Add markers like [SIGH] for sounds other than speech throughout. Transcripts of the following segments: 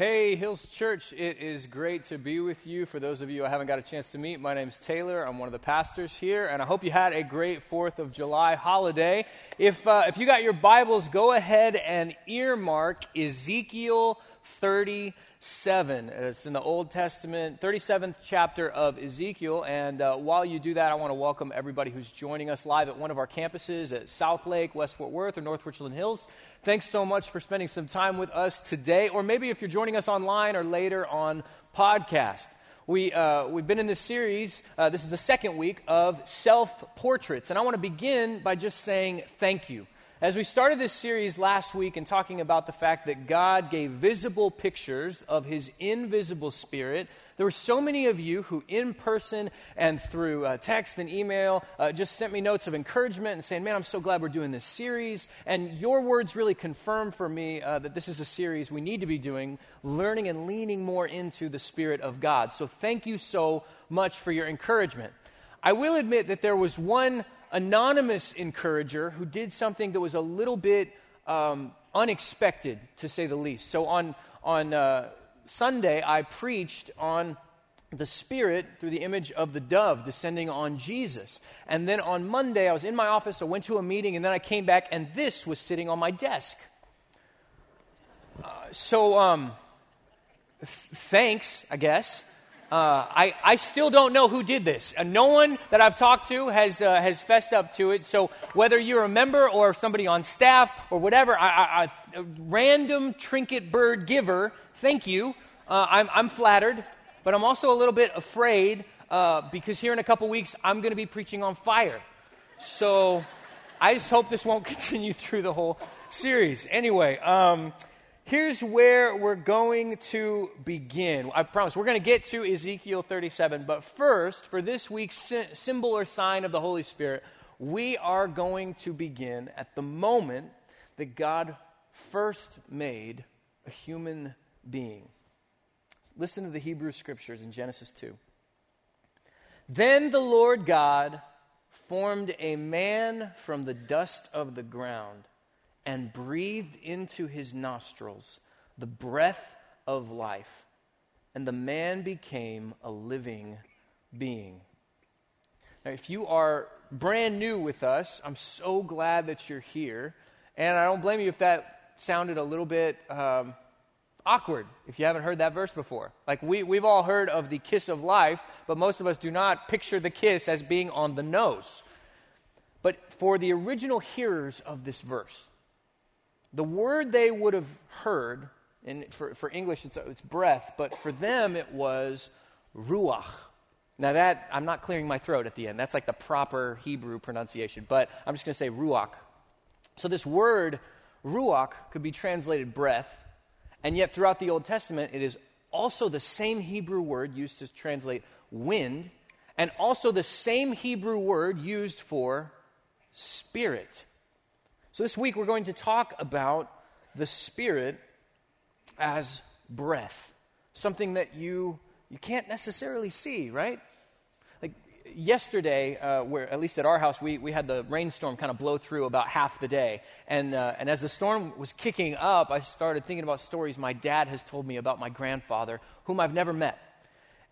Hey, Hills Church, it is great to be with you. For those of you I haven't got a chance to meet, my name's Taylor. I'm one of the pastors here, and I hope you had a great 4th of July holiday. If, uh, if you got your Bibles, go ahead and earmark Ezekiel 30 7. It's in the Old Testament, 37th chapter of Ezekiel. And uh, while you do that, I want to welcome everybody who's joining us live at one of our campuses at Southlake, West Fort Worth, or North Richland Hills. Thanks so much for spending some time with us today. Or maybe if you're joining us online or later on podcast. We, uh, we've been in this series, uh, this is the second week of self portraits. And I want to begin by just saying thank you. As we started this series last week and talking about the fact that God gave visible pictures of his invisible spirit, there were so many of you who, in person and through uh, text and email, uh, just sent me notes of encouragement and saying, Man, I'm so glad we're doing this series. And your words really confirmed for me uh, that this is a series we need to be doing, learning and leaning more into the Spirit of God. So thank you so much for your encouragement. I will admit that there was one anonymous encourager who did something that was a little bit um, unexpected, to say the least. So on, on uh, Sunday, I preached on the Spirit through the image of the dove descending on Jesus. And then on Monday, I was in my office, I went to a meeting, and then I came back, and this was sitting on my desk. Uh, so, um, f- thanks, I guess. Uh, I, I still don't know who did this. Uh, no one that I've talked to has, uh, has fessed up to it. So whether you're a member or somebody on staff or whatever, I, I, I, a random trinket bird giver, thank you. Uh, I'm, I'm flattered, but I'm also a little bit afraid uh, because here in a couple weeks I'm going to be preaching on fire. So I just hope this won't [LAUGHS] continue through the whole series. Anyway, um, here's where we're going to begin. I promise we're going to get to Ezekiel 37, but first, for this week's symbol or sign of the Holy Spirit, we are going to begin at the moment that God first made a human being. Listen to the Hebrew scriptures in Genesis 2. Then the Lord God formed a man from the dust of the ground and breathed into his nostrils the breath of life, and the man became a living being. Now, if you are brand new with us, I'm so glad that you're here. And I don't blame you if that sounded a little bit um, awkward if you haven't heard that verse before. Like, we, we've all heard of the kiss of life, but most of us do not picture the kiss as being on the nose. But for the original hearers of this verse, the word they would have heard, and for, for English it's, it's breath, but for them it was ruach. Now, that, I'm not clearing my throat at the end. That's like the proper Hebrew pronunciation, but I'm just going to say ruach. So, this word, ruach, could be translated breath, and yet throughout the Old Testament, it is also the same Hebrew word used to translate wind, and also the same Hebrew word used for spirit. So, this week we're going to talk about the Spirit as breath, something that you, you can't necessarily see, right? Like yesterday, uh, where at least at our house, we, we had the rainstorm kind of blow through about half the day. And, uh, and as the storm was kicking up, I started thinking about stories my dad has told me about my grandfather, whom I've never met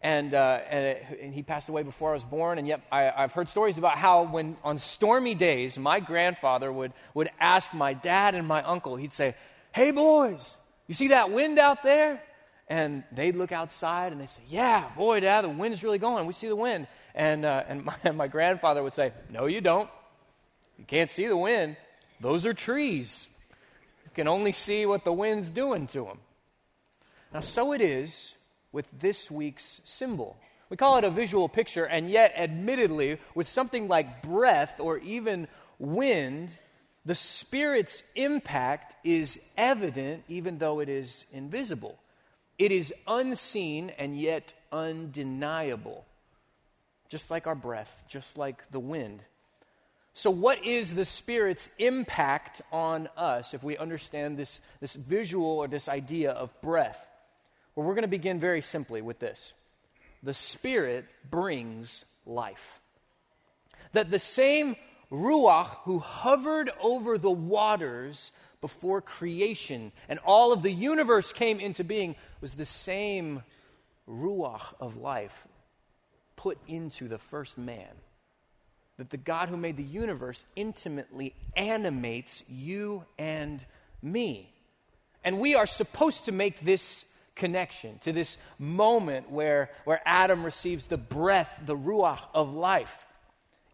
and, uh, and, it, and, he passed away before I was born. And yet, I, have heard stories about how, when on stormy days, my grandfather would, would ask my dad and my uncle, he'd say, Hey, boys, you see that wind out there? And they'd look outside and they'd say, Yeah, boy, dad, the wind's really going. We see the wind. And, uh, and [LAUGHS] my, my grandfather would say, No, you don't. You can't see the wind. Those are trees. You can only see what the wind's doing to them. Now, so it is with this week's symbol. We call it a visual picture, and yet, admittedly, with something like breath or even wind, the Spirit's impact is evident even though it is invisible. It is unseen and yet undeniable, just like our breath, just like the wind. So, what is the Spirit's impact on us if we understand this, this visual or this idea of breath? Well, we're going to begin very simply with this the Spirit brings life. That the same Ruach who hovered over the waters before creation and all of the universe came into being was the same ruach of life put into the first man. That the God who made the universe intimately animates you and me. And we are supposed to make this connection to this moment where, where Adam receives the breath, the ruach of life.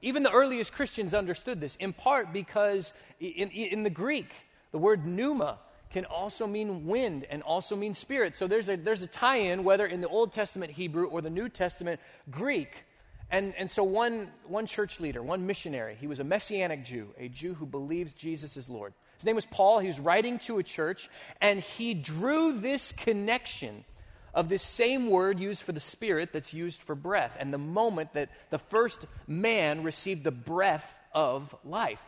Even the earliest Christians understood this, in part because in, in the Greek, the word pneuma can also mean wind and also mean spirit. So there's a, there's a tie in, whether in the Old Testament Hebrew or the New Testament Greek. And, and so one, one church leader, one missionary, he was a messianic Jew, a Jew who believes Jesus is Lord. His name was Paul. He was writing to a church, and he drew this connection of this same word used for the spirit that's used for breath, and the moment that the first man received the breath of life.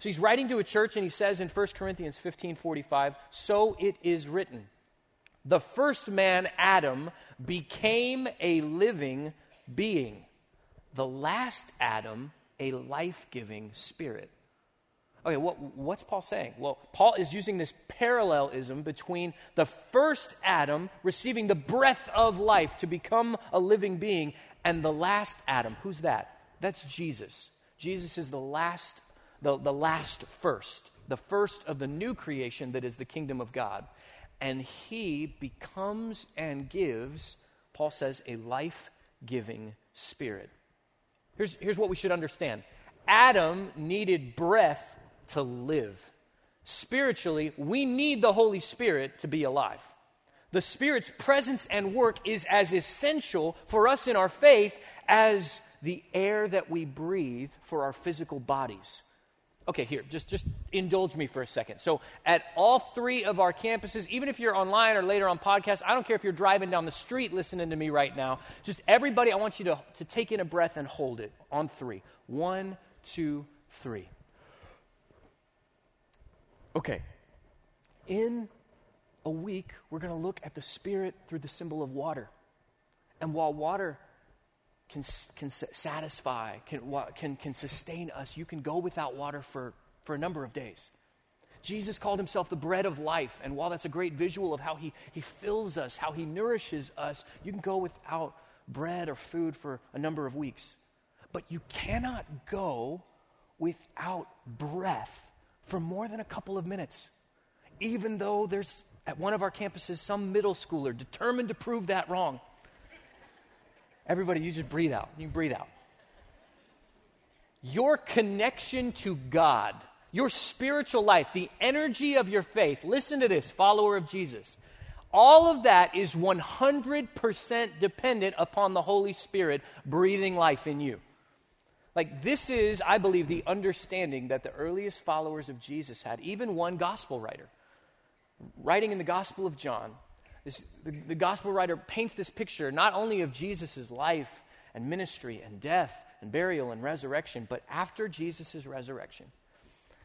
So he's writing to a church, and he says in 1 Corinthians 15 45, So it is written, the first man, Adam, became a living being, the last Adam, a life giving spirit. Okay, what, what's Paul saying? Well, Paul is using this parallelism between the first Adam receiving the breath of life to become a living being and the last Adam. Who's that? That's Jesus. Jesus is the last, the, the last first, the first of the new creation that is the kingdom of God. And he becomes and gives, Paul says, a life giving spirit. Here's, here's what we should understand Adam needed breath to live. Spiritually, we need the Holy Spirit to be alive. The Spirit's presence and work is as essential for us in our faith as the air that we breathe for our physical bodies. Okay, here, just, just indulge me for a second. So, at all three of our campuses, even if you're online or later on podcast, I don't care if you're driving down the street listening to me right now, just everybody, I want you to, to take in a breath and hold it on three. One, two, three. Okay. In a week, we're going to look at the Spirit through the symbol of water. And while water can, can satisfy, can, can, can sustain us, you can go without water for, for a number of days. Jesus called himself the bread of life. And while that's a great visual of how he, he fills us, how he nourishes us, you can go without bread or food for a number of weeks. But you cannot go without breath for more than a couple of minutes, even though there's at one of our campuses some middle schooler determined to prove that wrong. Everybody, you just breathe out. You breathe out. Your connection to God, your spiritual life, the energy of your faith, listen to this, follower of Jesus. All of that is 100% dependent upon the Holy Spirit breathing life in you. Like, this is, I believe, the understanding that the earliest followers of Jesus had, even one gospel writer. Writing in the Gospel of John, this, the, the gospel writer paints this picture not only of Jesus' life and ministry and death and burial and resurrection, but after Jesus' resurrection,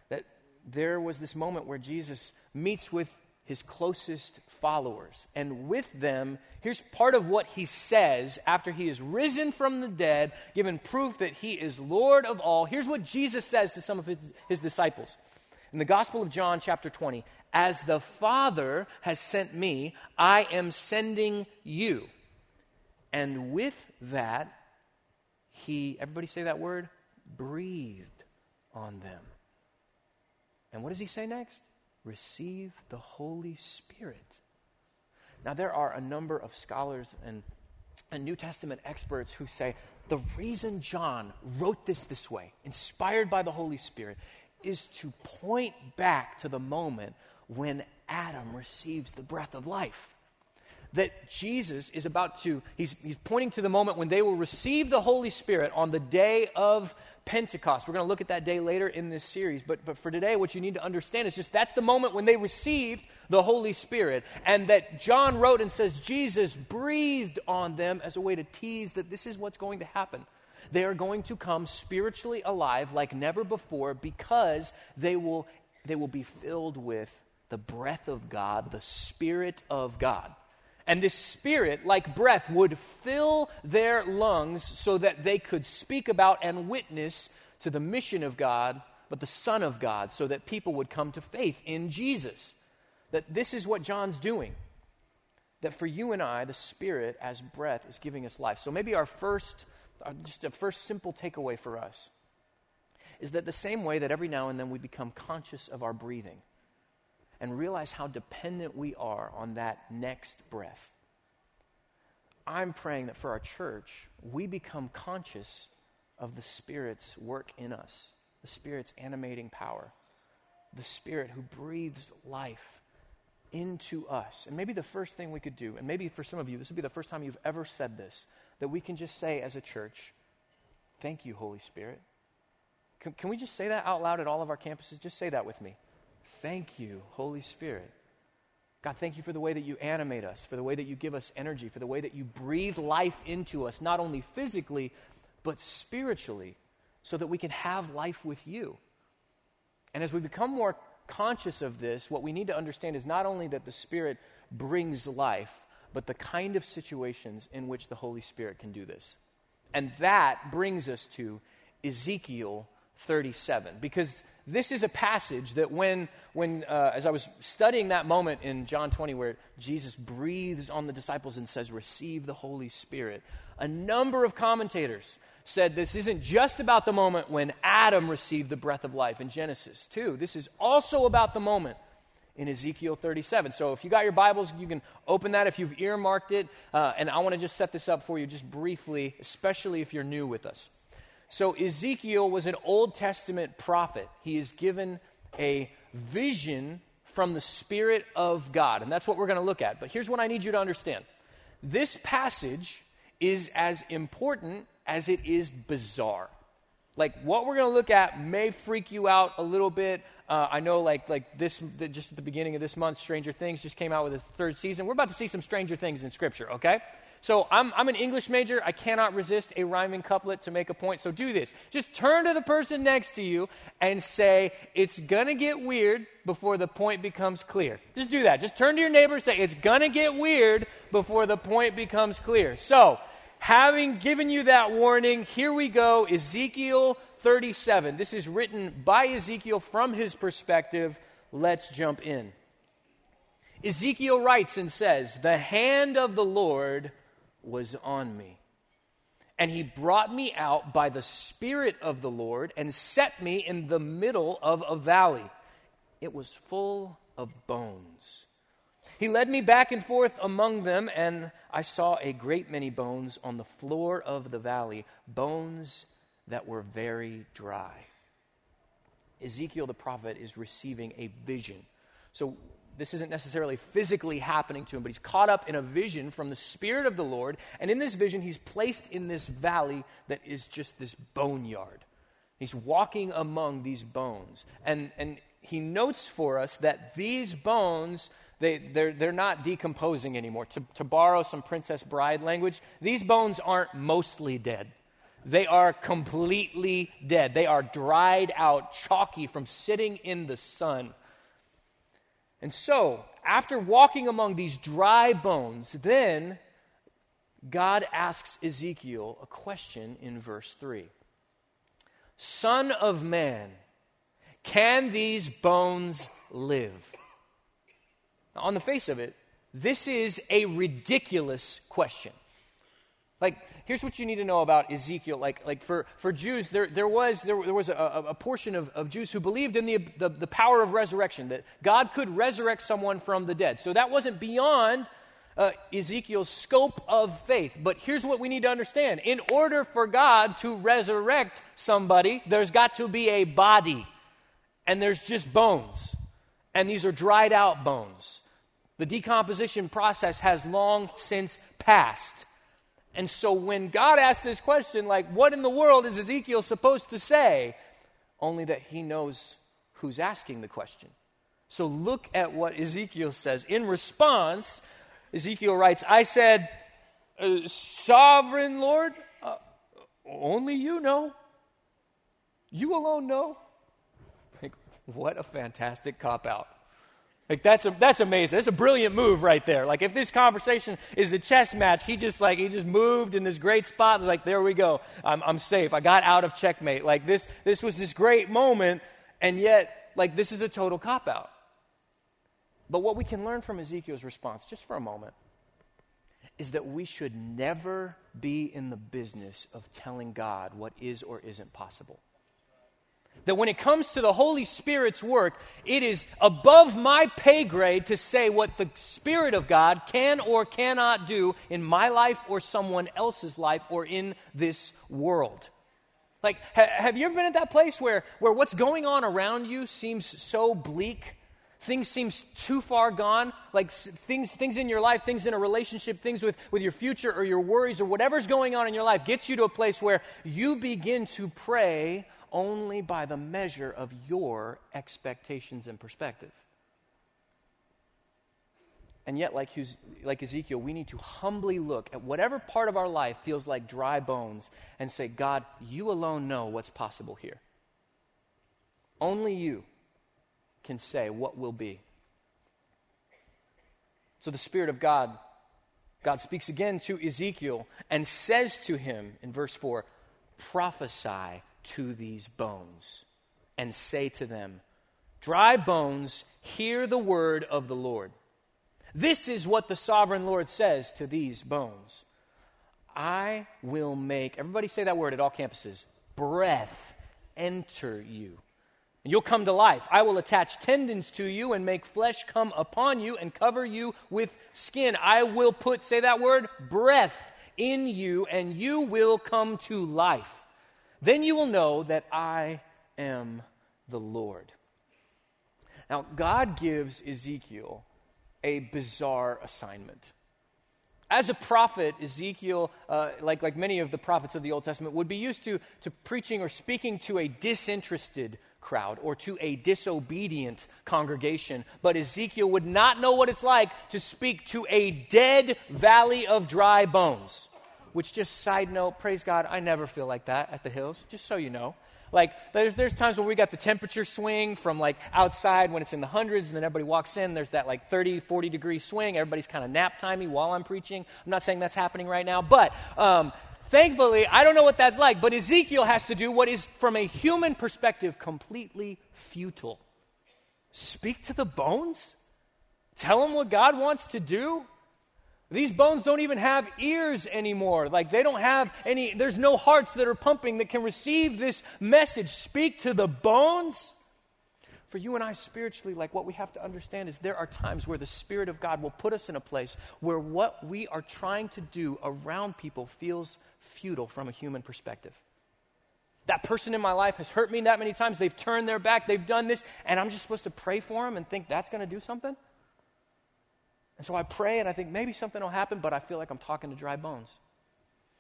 that there was this moment where Jesus meets with his closest followers. And with them, here's part of what he says after he is risen from the dead, given proof that he is Lord of all. Here's what Jesus says to some of his, his disciples. In the Gospel of John, chapter 20, as the Father has sent me, I am sending you. And with that, he, everybody say that word, breathed on them. And what does he say next? Receive the Holy Spirit. Now, there are a number of scholars and, and New Testament experts who say the reason John wrote this this way, inspired by the Holy Spirit, is to point back to the moment when Adam receives the breath of life that Jesus is about to, he's, he's pointing to the moment when they will receive the Holy Spirit on the day of Pentecost. We're going to look at that day later in this series. But, but for today, what you need to understand is just that's the moment when they received the Holy Spirit. And that John wrote and says Jesus breathed on them as a way to tease that this is what's going to happen. They are going to come spiritually alive like never before because they will, they will be filled with the breath of God, the Spirit of God. And this spirit, like breath, would fill their lungs so that they could speak about and witness to the mission of God but the Son of God, so that people would come to faith in Jesus. That this is what John's doing. That for you and I, the Spirit as breath is giving us life. So maybe our first, uh, just a first simple takeaway for us is that the same way that every now and then we become conscious of our breathing and realize how dependent we are on that next breath. I'm praying that for our church, we become conscious of the Spirit's work in us, the Spirit's animating power, the Spirit who breathes life into us. And maybe the first thing we could do, and maybe for some of you, this would be the first time you've ever said this, that we can just say as a church, Thank you, Holy Spirit. Can, can we just say that out loud at all of our campuses? Just say that with me. Thank you, Holy Spirit. God, thank you for the way that you animate us, for the way that you give us energy, for the way that you breathe life into us, not only physically, but spiritually, so that we can have life with you. And as we become more conscious of this, what we need to understand is not only that the Spirit brings life, but the kind of situations in which the Holy Spirit can do this. And that brings us to Ezekiel 37, because this is a passage that when, when uh, as I was studying that moment in John 20 where Jesus breathes on the disciples and says, Receive the Holy Spirit, a number of commentators said this isn't just about the moment when Adam received the breath of life in Genesis 2. This is also about the moment in Ezekiel 37. So if you got your Bibles, you can open that if you've earmarked it. Uh, and I want to just set this up for you just briefly, especially if you're new with us. So Ezekiel was an Old Testament prophet. He is given a vision from the Spirit of God. And that's what we're going to look at. But here's what I need you to understand this passage is as important as it is bizarre. Like what we're going to look at may freak you out a little bit. Uh, I know, like like this, the, just at the beginning of this month, Stranger Things just came out with a third season. We're about to see some Stranger Things in Scripture. Okay, so I'm I'm an English major. I cannot resist a rhyming couplet to make a point. So do this. Just turn to the person next to you and say, "It's gonna get weird before the point becomes clear." Just do that. Just turn to your neighbor and say, "It's gonna get weird before the point becomes clear." So having given you that warning, here we go Ezekiel 37. This is written by Ezekiel from his perspective. Let's jump in. Ezekiel writes and says, The hand of the Lord was on me. And he brought me out by the Spirit of the Lord and set me in the middle of a valley. It was full of bones. He led me back and forth among them, and I saw a great many bones on the floor of the valley, bones that were very dry. Ezekiel the prophet is receiving a vision. So, this isn't necessarily physically happening to him, but he's caught up in a vision from the Spirit of the Lord. And in this vision, he's placed in this valley that is just this boneyard. He's walking among these bones. And, and he notes for us that these bones they, they're, they're not decomposing anymore. To, to borrow some Princess Bride language, these bones aren't mostly dead. They are completely dead. They are dried out, chalky from sitting in the sun. And so, after walking among these dry bones, then God asks Ezekiel a question in verse 3 Son of man, can these bones live? on the face of it, this is a ridiculous question. Like, here's what you need to know about Ezekiel. Like, like for, for Jews, there, there was, there, there was a, a portion of, of Jews who believed in the, the, the power of resurrection, that God could resurrect someone from the dead. So that wasn't beyond uh, Ezekiel's scope of faith. But here's what we need to understand in order for God to resurrect somebody, there's got to be a body, and there's just bones. And these are dried out bones. The decomposition process has long since passed. And so when God asked this question, like, what in the world is Ezekiel supposed to say? Only that he knows who's asking the question. So look at what Ezekiel says. In response, Ezekiel writes, I said, uh, Sovereign Lord, uh, only you know. You alone know. Like, what a fantastic cop out. Like that's a, that's amazing. That's a brilliant move right there. Like if this conversation is a chess match, he just like he just moved in this great spot. It's like there we go. I'm, I'm safe. I got out of checkmate. Like this this was this great moment. And yet, like, this is a total cop out. But what we can learn from Ezekiel's response, just for a moment, is that we should never be in the business of telling God what is or isn't possible. That when it comes to the Holy Spirit's work, it is above my pay grade to say what the Spirit of God can or cannot do in my life or someone else's life or in this world. Like, ha- have you ever been at that place where, where what's going on around you seems so bleak things seem too far gone, like things, things in your life, things in a relationship, things with, with your future or your worries or whatever's going on in your life gets you to a place where you begin to pray only by the measure of your expectations and perspective. And yet, like, like Ezekiel, we need to humbly look at whatever part of our life feels like dry bones and say, God, you alone know what's possible here. Only you can say what will be. So the Spirit of God, God speaks again to Ezekiel and says to him in verse 4 prophesy to these bones and say to them, Dry bones, hear the word of the Lord. This is what the sovereign Lord says to these bones I will make, everybody say that word at all campuses, breath enter you and you'll come to life. I will attach tendons to you and make flesh come upon you and cover you with skin. I will put, say that word, breath in you, and you will come to life. Then you will know that I am the Lord. Now, God gives Ezekiel a bizarre assignment. As a prophet, Ezekiel, uh, like, like many of the prophets of the Old Testament, would be used to, to preaching or speaking to a disinterested crowd or to a disobedient congregation. But Ezekiel would not know what it's like to speak to a dead valley of dry bones. Which, just side note, praise God, I never feel like that at the hills, just so you know. Like, there's, there's times when we got the temperature swing from like outside when it's in the hundreds, and then everybody walks in, there's that like 30, 40 degree swing. Everybody's kind of nap timey while I'm preaching. I'm not saying that's happening right now, but um, Thankfully, I don't know what that's like, but Ezekiel has to do what is, from a human perspective, completely futile. Speak to the bones? Tell them what God wants to do? These bones don't even have ears anymore. Like they don't have any, there's no hearts that are pumping that can receive this message. Speak to the bones? For you and I spiritually, like what we have to understand is there are times where the Spirit of God will put us in a place where what we are trying to do around people feels futile from a human perspective. That person in my life has hurt me that many times. They've turned their back, they've done this, and I'm just supposed to pray for them and think that's going to do something? And so I pray and I think maybe something will happen, but I feel like I'm talking to dry bones.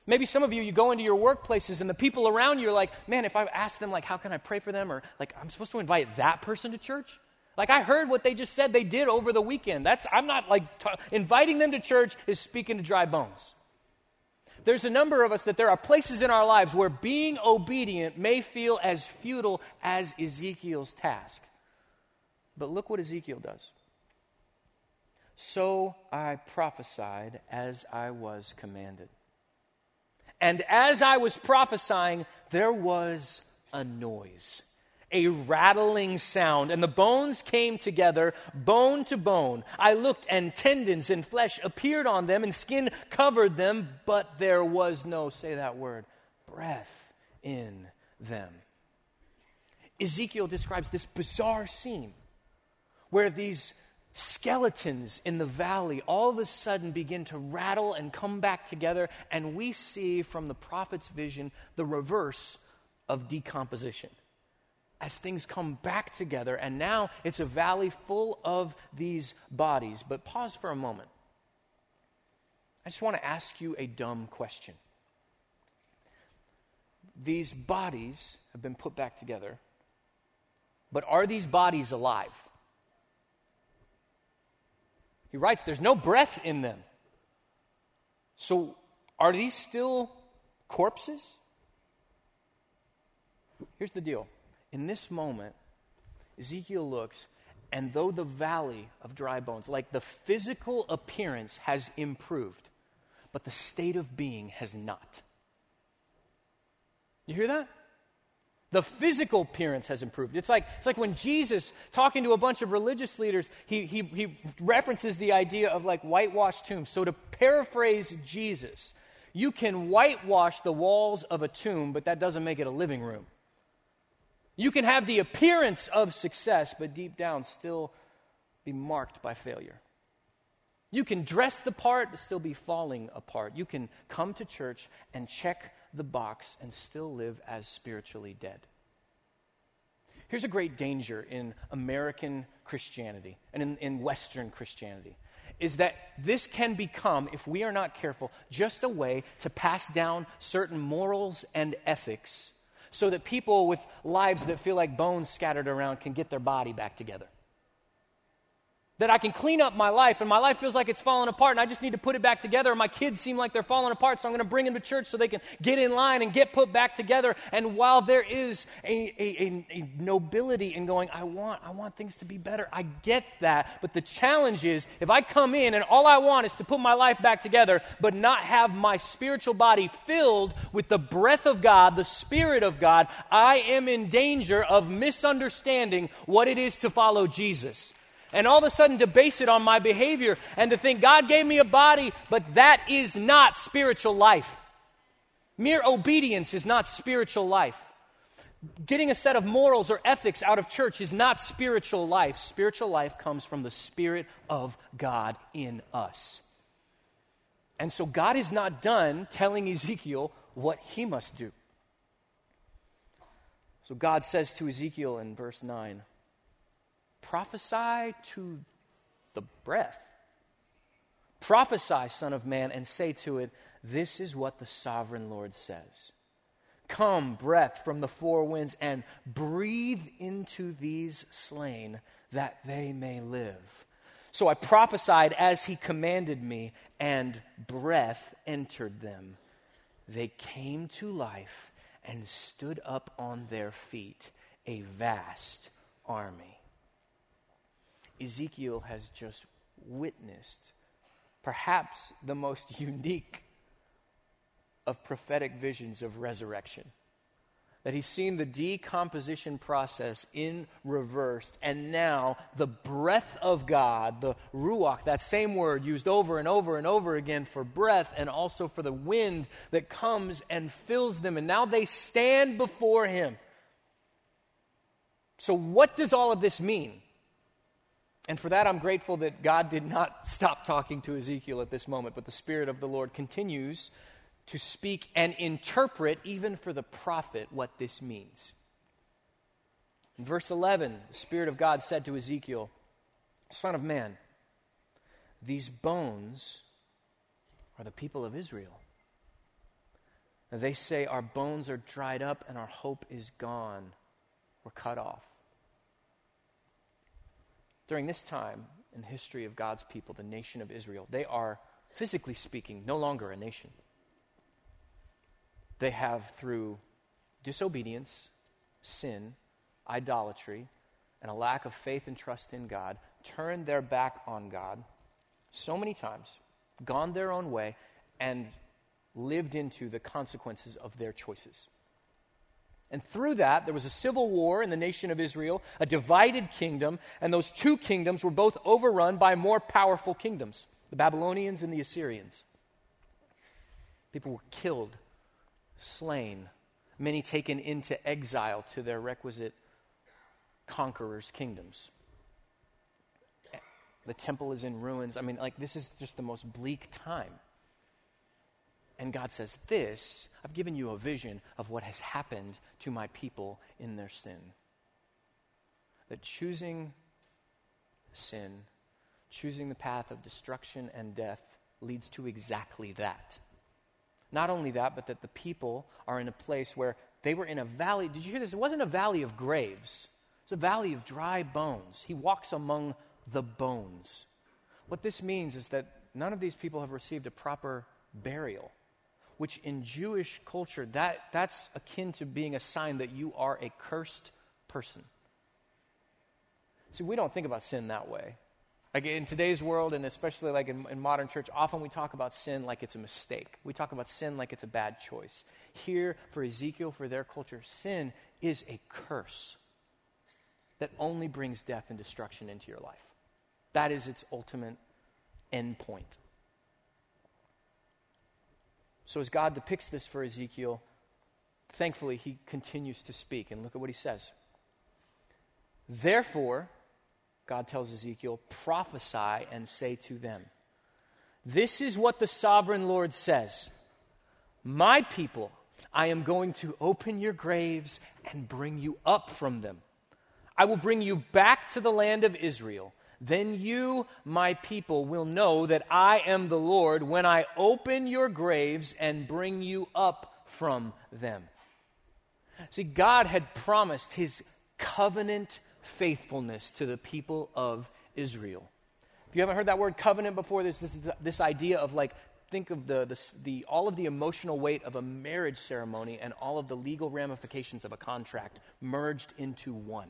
Maybe some of you, you go into your workplaces and the people around you are like, man, if I ask them, like, how can I pray for them? Or, like, I'm supposed to invite that person to church? Like, I heard what they just said they did over the weekend. That's, I'm not like, t- inviting them to church is speaking to dry bones. There's a number of us that there are places in our lives where being obedient may feel as futile as Ezekiel's task. But look what Ezekiel does. So I prophesied as I was commanded. And as I was prophesying, there was a noise, a rattling sound, and the bones came together, bone to bone. I looked, and tendons and flesh appeared on them, and skin covered them, but there was no, say that word, breath in them. Ezekiel describes this bizarre scene where these skeletons in the valley all of a sudden begin to rattle and come back together, and we see from the prophet's vision the reverse of decomposition. As things come back together, and now it's a valley full of these bodies. But pause for a moment. I just want to ask you a dumb question. These bodies have been put back together, but are these bodies alive? He writes, There's no breath in them. So, are these still corpses? Here's the deal. In this moment, Ezekiel looks, and though the valley of dry bones, like the physical appearance has improved, but the state of being has not. You hear that? The physical appearance has improved. It's like, it's like when Jesus, talking to a bunch of religious leaders, he, he, he references the idea of like whitewashed tombs. So, to paraphrase Jesus, you can whitewash the walls of a tomb, but that doesn't make it a living room. You can have the appearance of success, but deep down still be marked by failure. You can dress the part, but still be falling apart. You can come to church and check the box and still live as spiritually dead. Here's a great danger in American Christianity and in, in Western Christianity is that this can become, if we are not careful, just a way to pass down certain morals and ethics so that people with lives that feel like bones scattered around can get their body back together that I can clean up my life and my life feels like it's falling apart and I just need to put it back together. And my kids seem like they're falling apart, so I'm going to bring them to church so they can get in line and get put back together. And while there is a, a, a, nobility in going, I want, I want things to be better, I get that. But the challenge is if I come in and all I want is to put my life back together, but not have my spiritual body filled with the breath of God, the Spirit of God, I am in danger of misunderstanding what it is to follow Jesus and all of a sudden to base it on my behavior and to think God gave me a body, but that is not spiritual life. Mere obedience is not spiritual life. Getting a set of morals or ethics out of church is not spiritual life. Spiritual life comes from the Spirit of God in us. And so God is not done telling Ezekiel what he must do. So God says to Ezekiel in verse 9, Prophesy to the breath. Prophesy, Son of Man, and say to it, This is what the sovereign Lord says. Come, breath from the four winds, and breathe into these slain that they may live. So I prophesied as he commanded me, and breath entered them. They came to life and stood up on their feet, a vast army. Ezekiel has just witnessed perhaps the most [LAUGHS] unique of prophetic visions of resurrection. That he's seen the decomposition process in reverse, and now the breath of God, the ruach, that same word used over and over and over again for breath and also for the wind that comes and fills them, and now they stand before him. So, what does all of this mean? And for that, I'm grateful that God did not stop talking to Ezekiel at this moment, but the Spirit of the Lord continues to speak and interpret, even for the prophet, what this means. In verse 11, the Spirit of God said to Ezekiel, Son of man, these bones are the people of Israel. They say, Our bones are dried up and our hope is gone. We're cut off. During this time in the history of God's people, the nation of Israel, they are, physically speaking, no longer a nation. They have, through disobedience, sin, idolatry, and a lack of faith and trust in God, turned their back on God so many times, gone their own way, and lived into the consequences of their choices. And through that, there was a civil war in the nation of Israel, a divided kingdom, and those two kingdoms were both overrun by more powerful kingdoms the Babylonians and the Assyrians. People were killed, slain, many taken into exile to their requisite conquerors' kingdoms. The temple is in ruins. I mean, like, this is just the most bleak time. And God says, This, I've given you a vision of what has happened to my people in their sin. That choosing sin, choosing the path of destruction and death, leads to exactly that. Not only that, but that the people are in a place where they were in a valley. Did you hear this? It wasn't a valley of graves, it's a valley of dry bones. He walks among the bones. What this means is that none of these people have received a proper burial which in Jewish culture, that, that's akin to being a sign that you are a cursed person. See, we don't think about sin that way. Like in today's world, and especially like in, in, modern church, often we talk about sin like it's a mistake. We talk about sin like it's a bad choice. Here, for Ezekiel, for their culture, sin is a curse that only brings death and destruction into your life. That is its ultimate end point. So, as God depicts this for Ezekiel, thankfully, he continues to speak. And look at what he says. Therefore, God tells Ezekiel, prophesy and say to them, This is what the sovereign Lord says My people, I am going to open your graves and bring you up from them. I will bring you back to the land of Israel. Then you, my people, will know that I am the Lord when I open your graves and bring you up from them. See, God had promised his covenant faithfulness to the people of Israel. If you haven't heard that word covenant before, there's this, this idea of like, think of the, the, the, all of the emotional weight of a marriage ceremony and all of the legal ramifications of a contract merged into one.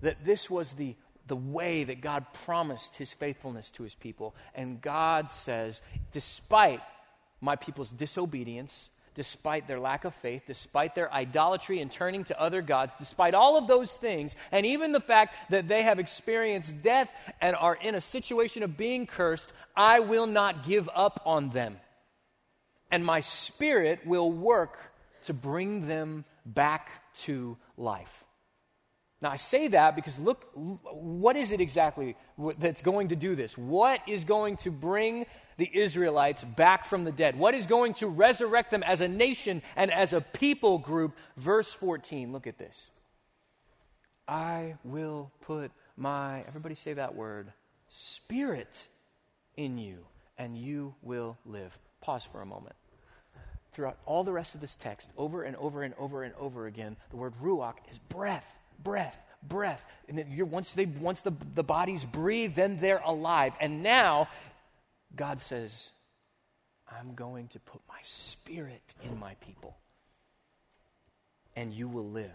That this was the, the way that God promised his faithfulness to his people. And God says, despite my people's disobedience, despite their lack of faith, despite their idolatry and turning to other gods, despite all of those things, and even the fact that they have experienced death and are in a situation of being cursed, I will not give up on them. And my spirit will work to bring them back to life. Now, I say that because look, what is it exactly that's going to do this? What is going to bring the Israelites back from the dead? What is going to resurrect them as a nation and as a people group? Verse 14, look at this. I will put my, everybody say that word, spirit in you, and you will live. Pause for a moment. Throughout all the rest of this text, over and over and over and over again, the word ruach is breath breath, breath. And then once, they, once the, the bodies breathe, then they're alive. And now, God says, I'm going to put my spirit in my people, and you will live.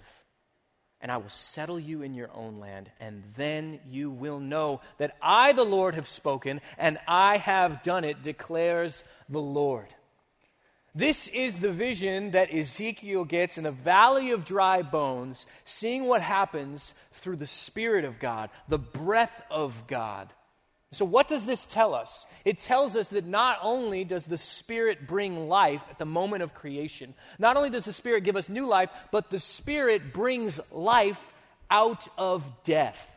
And I will settle you in your own land, and then you will know that I, the Lord, have spoken, and I have done it, declares the Lord. This is the vision that Ezekiel gets in the valley of dry bones, seeing what happens through the Spirit of God, the breath of God. So, what does this tell us? It tells us that not only does the Spirit bring life at the moment of creation, not only does the Spirit give us new life, but the Spirit brings life out of death.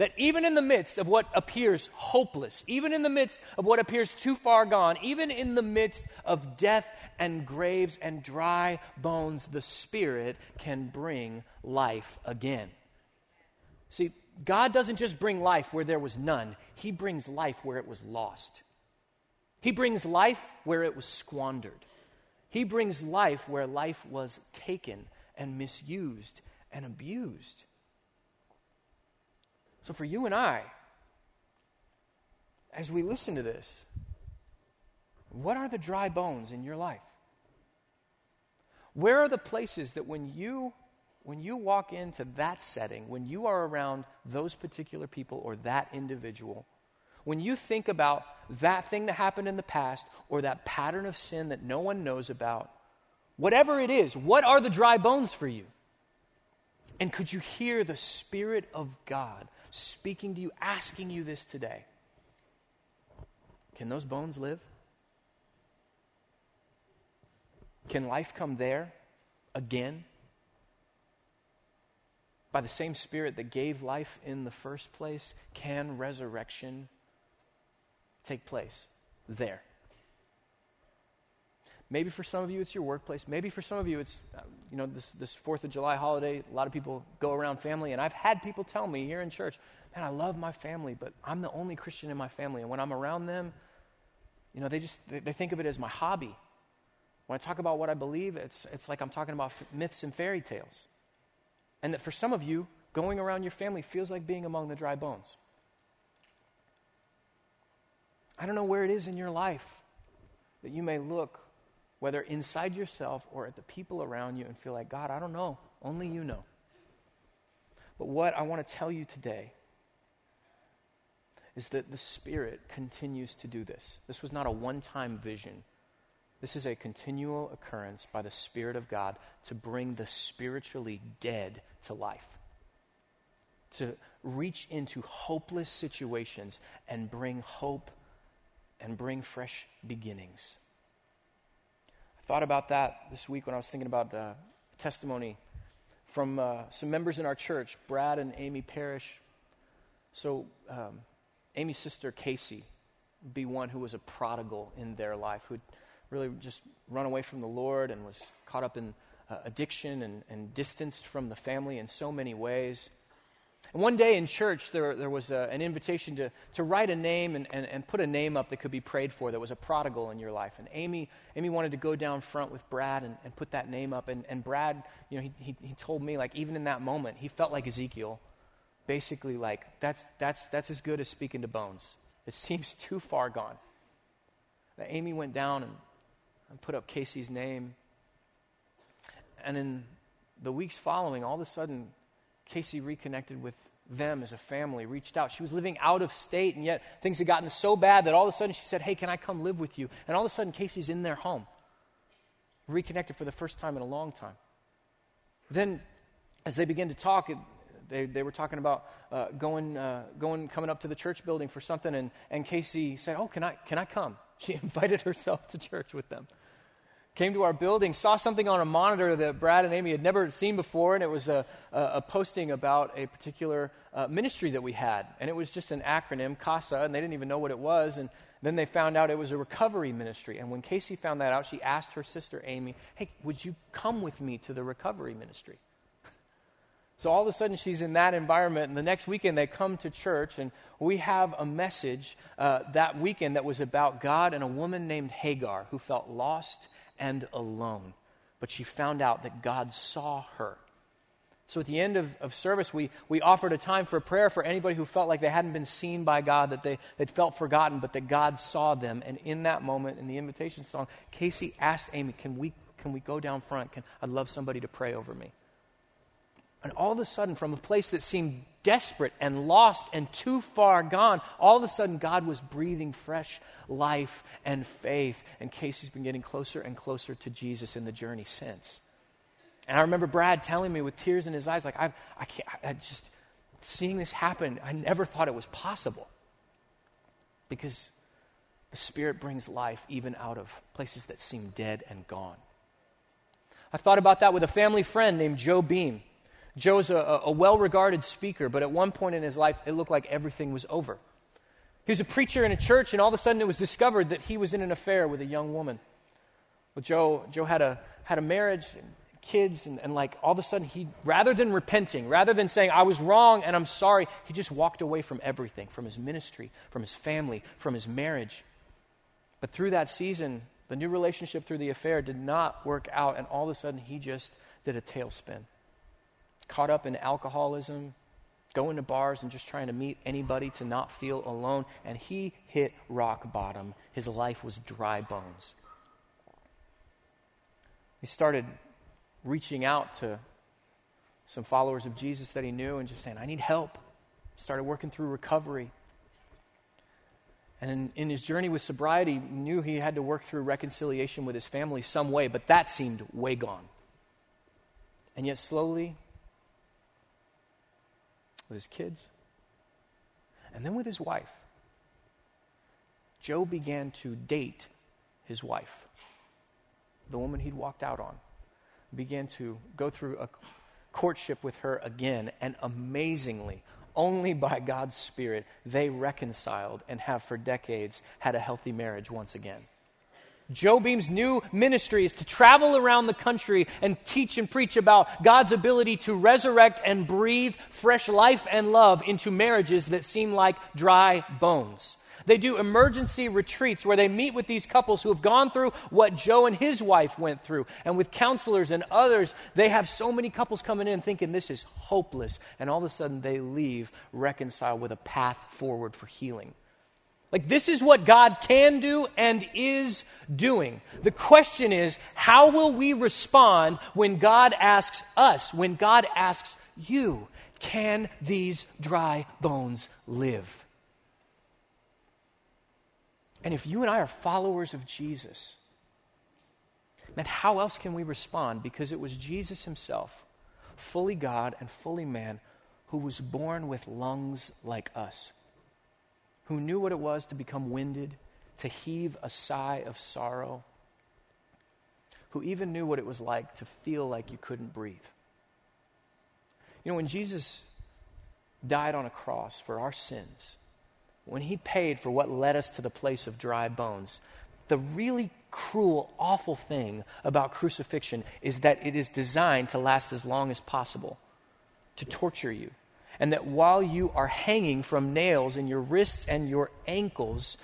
That even in the midst of what appears hopeless, even in the midst of what appears too far gone, even in the midst of death and graves and dry bones, the Spirit can bring life again. See, God doesn't just bring life where there was none, He brings life where it was lost. He brings life where it was squandered. He brings life where life was taken and misused and abused. So, for you and I, as we listen to this, what are the dry bones in your life? Where are the places that when you when you walk into that setting, when you are around those particular people or that individual, when you think about that thing that happened in the past or that pattern of sin that no one knows about, whatever it is, what are the dry bones for you? And could you hear the Spirit of God speaking to you, asking you this today. Can those bones live? Can life come there again? By the same Spirit that gave life in the first place, can resurrection take place there? Maybe for some of you it's your workplace. Maybe for some of you it's, uh, you know, this, this 4th of July holiday. A lot of people go around family, and I've had people tell me here in church, man, I love my family, but I'm the only Christian in my family. And when I'm around them, you know, they just, they, they think of it as my hobby. When I talk about what I believe, it's, it's like I'm talking about myths and fairy tales. And that for some of you, going around your family feels like being among the dry bones. I don't know where it is in your life that you may look whether inside yourself or at the people around you, and feel like, God, I don't know. Only you know. But what I want to tell you today is that the Spirit continues to do this. This was not a one time vision. This is a continual occurrence by the Spirit of God to bring the spiritually dead to life, to reach into hopeless situations and bring hope and bring fresh beginnings. Thought about that this week when I was thinking about the testimony from uh, some members in our church, Brad and Amy Parrish. So, um, Amy's sister, Casey, be one who was a prodigal in their life, who'd really just run away from the Lord and was caught up in uh, addiction and, and distanced from the family in so many ways. And one day in church, there, there was a, an invitation to, to write a name and, and, and put a name up that could be prayed for that was a prodigal in your life. And Amy, Amy wanted to go down front with Brad and, and put that name up. And, and Brad, you know, he, he, he told me, like, even in that moment, he felt like Ezekiel. Basically, like, that's, that's, that's as good as speaking to bones. It [LAUGHS] seems too far gone. Amy went down and, and put up Casey's name. And in the weeks following, all of a sudden, Casey reconnected with them as a family, reached out. She was living out of state, and yet things had gotten so bad that all of a sudden she said, Hey, can I come live with you? And all of a sudden, Casey's in their home, reconnected for the first time in a long time. Then, as they began to talk, they, they were talking about uh, going, uh, going, coming up to the church building for something, and, and Casey said, Oh, can I, can I come? She [LAUGHS] invited herself to church with them came to our building, saw something on a monitor that Brad and Amy had never seen before, and it was a, a, a posting about a particular uh, ministry that we had. And it was just an acronym, CASA, and they didn't even know what it was. And then they found out it was a recovery ministry. And when Casey found that out, she asked her sister Amy, Hey, would you come with me to the recovery ministry? [LAUGHS] So all of a sudden, she's in that environment. And the next weekend, they come to church, and we have a message uh, that weekend that was about God and a woman named Hagar who felt lost and alone. But she found out that God saw her. So at the end of, of service, we, we offered a time for prayer for anybody who felt like they hadn't been seen by God, that they, they'd felt forgotten, but that God saw them. And in that moment, in the invitation song, Casey asked Amy, Can we, can we go down front? Can, I'd love somebody to pray over me. And all of a sudden, from a place that seemed desperate and lost and too far gone, all of a sudden God was breathing fresh life and faith. And Casey's been getting closer and closer to Jesus in the journey since. And I remember Brad telling me with tears in his eyes, like, I, I can't, I just, seeing this happen, I never thought it was possible. Because the Spirit brings life even out of places that seem dead and gone. I thought about that with a family friend named Joe Beam. Joe's a, a well regarded speaker, but at one point in his life, it looked like everything was over. He was a preacher in a church, and all of a sudden it was discovered that he was in an affair with a young woman. Well, Joe, Joe had, a, had a marriage and kids, and, and like all of a sudden, he, rather than repenting, rather than saying, I was wrong and I'm sorry, he just walked away from everything from his ministry, from his family, from his marriage. But through that season, the new relationship through the affair did not work out, and all of a sudden, he just did a tailspin caught up in alcoholism, going to bars and just trying to meet anybody to not feel alone. And he hit rock bottom. His life was dry bones. He started reaching out to some followers of Jesus that he knew and just saying, I need help. Started working through recovery. And in, his journey with sobriety, knew he had to work through reconciliation with his family some way, but that seemed way gone. And yet, slowly, with his kids, and then with his wife. Joe began to date his wife, the woman he'd walked out on, began to go through a courtship with her again, and amazingly, only by God's Spirit, they reconciled and have for decades had a healthy marriage once again. Joe Beam's new ministry is to travel around the country and teach and preach about God's ability to resurrect and breathe fresh life and love into marriages that seem like dry bones. They do emergency retreats where they meet with these couples who have gone through what Joe and his wife went through. And with counselors and others, they have so many couples coming in thinking this is hopeless. And all of a sudden they leave reconciled with a path forward for healing. Like, this is what God can do and is doing. The question is, how will we respond when God asks us, when God asks you, can these dry bones live? And if you and I are followers of Jesus, then how else can we respond? Because it was Jesus himself, fully God and fully man, who was born with lungs like us, who knew what it was to become winded, to heave a sigh of sorrow, who even knew what it was like to feel like you couldn't breathe. You know, when Jesus died on a cross for our sins, when he paid for what led us to the place of dry bones, the really cruel, awful thing about crucifixion is that it is designed to last as long as possible, to torture you. And that while you are hanging from nails in your wrists and your ankles,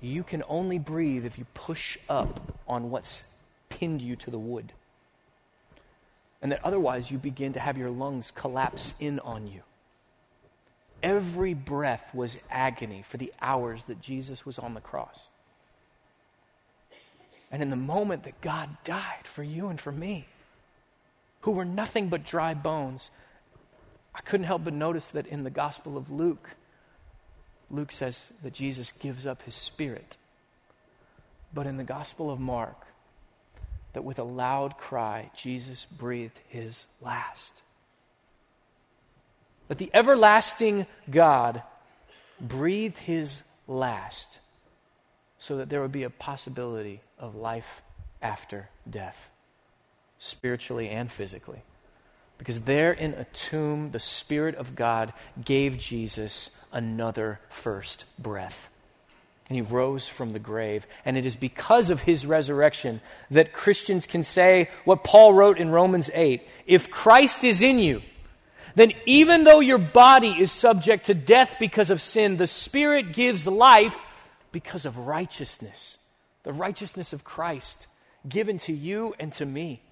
you can only breathe if you push up on what's pinned you to the wood. And that otherwise you begin to have your lungs collapse in on you. Every breath was agony for the hours that Jesus was on the cross. And in the moment that God died for you and for me, who were nothing but dry bones, I couldn't help but notice that in the Gospel of Luke, Luke says that Jesus gives up his spirit. But in the Gospel of Mark, that with a loud cry, Jesus breathed his last. That the everlasting God breathed his last so that there would be a possibility of life after death, spiritually and physically. Because there in a tomb, the Spirit of God gave Jesus another first breath. And he rose from the grave. And it is because of his resurrection that Christians can say what Paul wrote in Romans 8 If Christ is in you, then even though your body is subject to death because of sin, the Spirit gives life because of righteousness, the righteousness of Christ given to you and to me.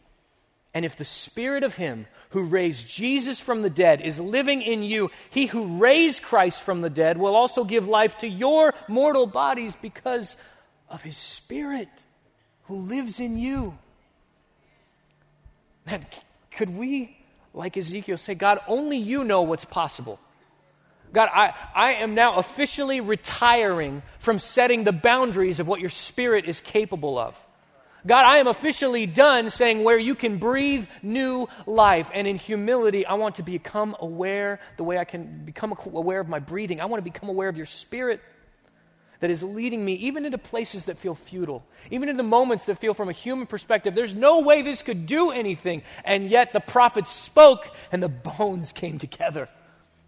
And if the Spirit of Him who raised Jesus from the dead is living in you, He who raised Christ from the dead will also give life to your mortal bodies because of His Spirit who lives in you. Man, could we, like Ezekiel, say, God, only you know what's possible? God, I, I am now officially retiring from setting the boundaries of what your spirit is capable of. God, I am officially done saying where you can breathe new life. And in humility, I want to become aware the way I can become aware of my breathing. I want to become aware of your spirit that is leading me even into places that feel futile, even into moments that feel from a human perspective, there's no way this could do anything. And yet the prophet spoke and the bones came together.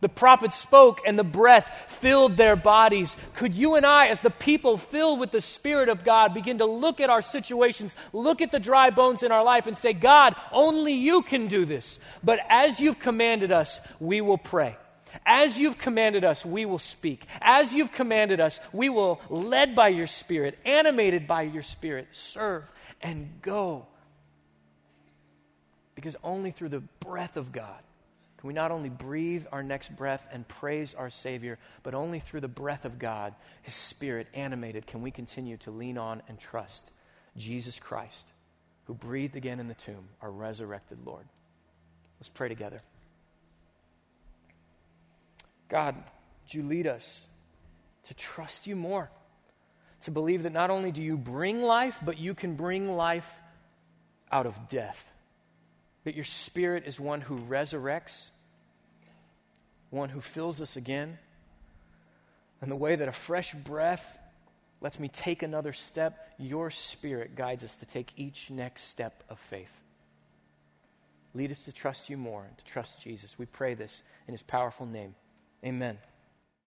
The prophet spoke and the breath filled their bodies. Could you and I, as the people filled with the Spirit of God, begin to look at our situations, look at the dry bones in our life, and say, God, only you can do this. But as you've commanded us, we will pray. As you've commanded us, we will speak. As you've commanded us, we will, led by your Spirit, animated by your Spirit, serve and go. Because only through the breath of God can we not only breathe our next breath and praise our Savior, but only through the breath of God, His Spirit animated, can we continue to lean on and trust Jesus Christ, who breathed again in the tomb, our resurrected Lord. Let's pray together. God, would you lead us to trust you more? To believe that not only do you bring life, but you can bring life out of death. That your spirit is one who resurrects one who fills us again, and the way that a fresh breath lets me take another step, your Spirit guides us to take each next step of faith. Lead us to trust you more to trust Jesus. We pray this in his powerful name. Amen.